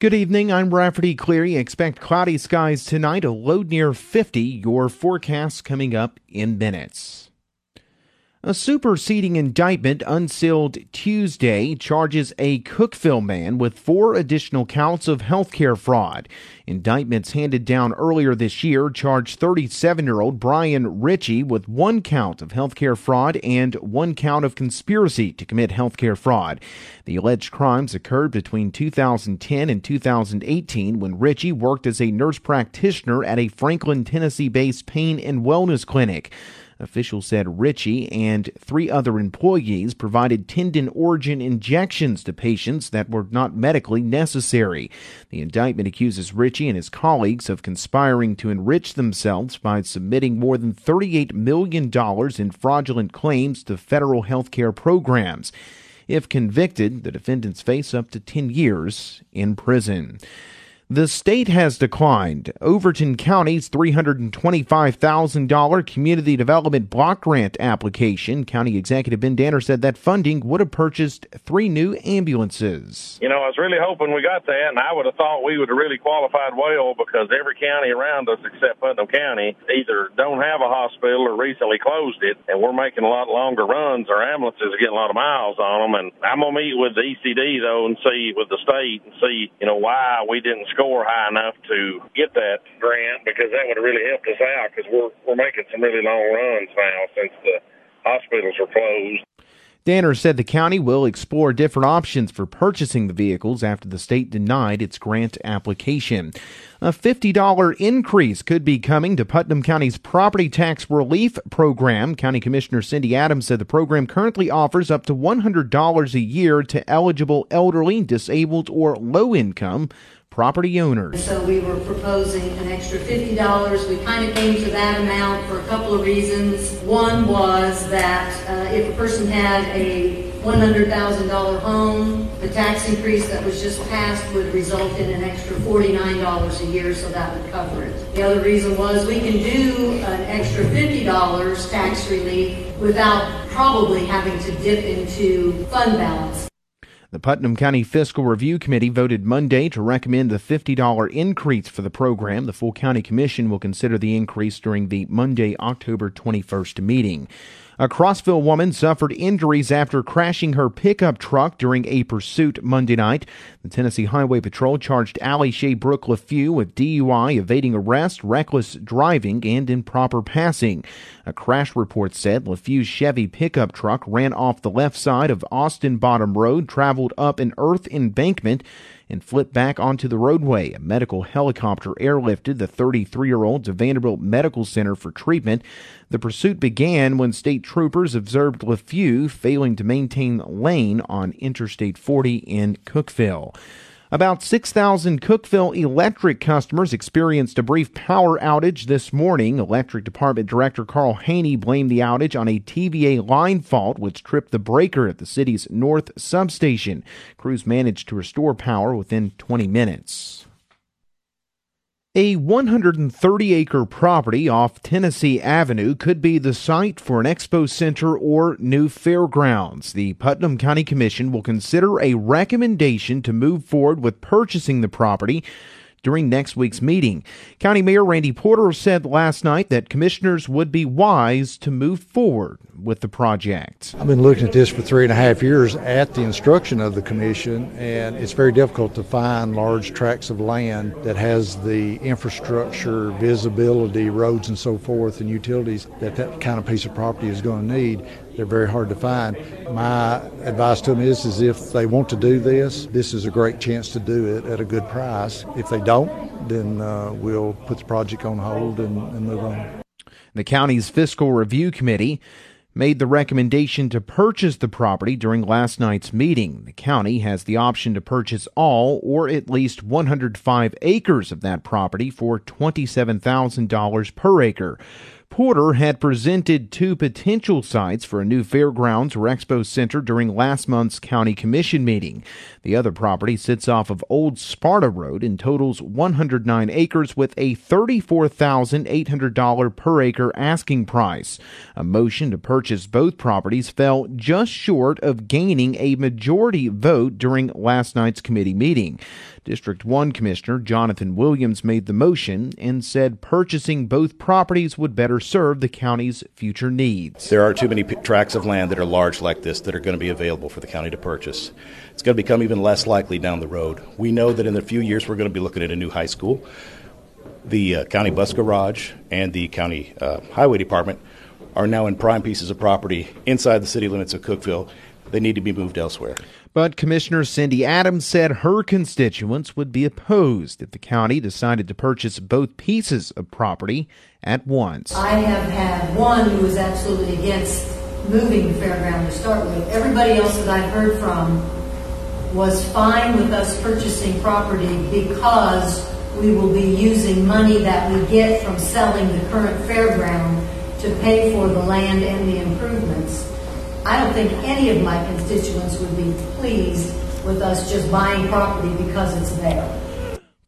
Good evening. I'm Rafferty Cleary. Expect cloudy skies tonight, a low near 50. Your forecast coming up in minutes. A superseding indictment unsealed Tuesday charges a Cookeville man with four additional counts of healthcare fraud. Indictments handed down earlier this year charged 37 year old Brian Ritchie with one count of healthcare fraud and one count of conspiracy to commit healthcare fraud. The alleged crimes occurred between 2010 and 2018 when Ritchie worked as a nurse practitioner at a Franklin, Tennessee based pain and wellness clinic. Officials said Ritchie and three other employees provided tendon origin injections to patients that were not medically necessary. The indictment accuses Ritchie and his colleagues of conspiring to enrich themselves by submitting more than $38 million in fraudulent claims to federal health care programs. If convicted, the defendants face up to 10 years in prison. The state has declined Overton County's $325,000 community development block grant application. County Executive Ben Danner said that funding would have purchased three new ambulances. You know, I was really hoping we got that, and I would have thought we would have really qualified well because every county around us except Putnam County either don't have a hospital or recently closed it, and we're making a lot longer runs. Our ambulances are getting a lot of miles on them, and I'm going to meet with the ECD, though, and see with the state and see, you know, why we didn't score high enough to get that grant because that would have really helped us out because we're we're making some really long runs now since the hospitals are closed. Danner said the county will explore different options for purchasing the vehicles after the state denied its grant application. A $50 increase could be coming to Putnam County's property tax relief program. County Commissioner Cindy Adams said the program currently offers up to $100 a year to eligible elderly, disabled, or low income property owners. So we were proposing an extra $50. We kind of came to that amount for a couple of reasons. One was that uh, if a person had a $100,000 home, the tax increase that was just passed would result in an extra $49 a year, so that would cover it. The other reason was we can do an extra $50 tax relief without probably having to dip into fund balance. The Putnam County Fiscal Review Committee voted Monday to recommend the $50 increase for the program. The full county commission will consider the increase during the Monday, October 21st meeting. A Crossville woman suffered injuries after crashing her pickup truck during a pursuit Monday night. The Tennessee Highway Patrol charged Allie Shea Brooke LeFew with DUI, evading arrest, reckless driving, and improper passing. A crash report said LeFew's Chevy pickup truck ran off the left side of Austin Bottom Road, traveled up an earth embankment, and flipped back onto the roadway. A medical helicopter airlifted the 33 year old to Vanderbilt Medical Center for treatment. The pursuit began when state troopers observed LeFew failing to maintain lane on Interstate 40 in Cookeville. About 6,000 Cookeville electric customers experienced a brief power outage this morning. Electric Department Director Carl Haney blamed the outage on a TVA line fault, which tripped the breaker at the city's north substation. Crews managed to restore power within 20 minutes. A 130 acre property off Tennessee Avenue could be the site for an expo center or new fairgrounds. The Putnam County Commission will consider a recommendation to move forward with purchasing the property during next week's meeting. County Mayor Randy Porter said last night that commissioners would be wise to move forward with the project. I've been looking at this for three and a half years at the instruction of the commission, and it's very difficult to find large tracts of land that has the infrastructure, visibility, roads, and so forth, and utilities that that kind of piece of property is going to need. They're very hard to find. My advice to them is, is if they want to do this, this is a great chance to do it at a good price. If they don't, then uh, we'll put the project on hold and, and move on. The county's fiscal review committee made the recommendation to purchase the property during last night's meeting. The county has the option to purchase all or at least 105 acres of that property for $27,000 per acre. Porter had presented two potential sites for a new fairgrounds or expo center during last month's county commission meeting. The other property sits off of Old Sparta Road and totals 109 acres with a $34,800 per acre asking price. A motion to purchase both properties fell just short of gaining a majority vote during last night's committee meeting. District 1 Commissioner Jonathan Williams made the motion and said purchasing both properties would better serve the county's future needs. There are too many p- tracts of land that are large like this that are going to be available for the county to purchase. It's going to become even less likely down the road. We know that in a few years we're going to be looking at a new high school. The uh, county bus garage and the county uh, highway department are now in prime pieces of property inside the city limits of Cookeville. They need to be moved elsewhere. But Commissioner Cindy Adams said her constituents would be opposed if the county decided to purchase both pieces of property at once. I have had one who was absolutely against moving the fairground to start with. Everybody else that I've heard from was fine with us purchasing property because we will be using money that we get from selling the current fairground to pay for the land and the improvements. I don't think any of my constituents would be pleased with us just buying property because it's there.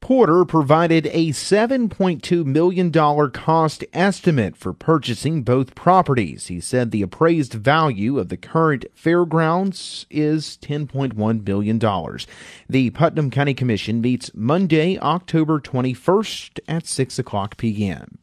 Porter provided a $7.2 million cost estimate for purchasing both properties. He said the appraised value of the current fairgrounds is $10.1 billion. The Putnam County Commission meets Monday, October 21st at 6 o'clock p.m.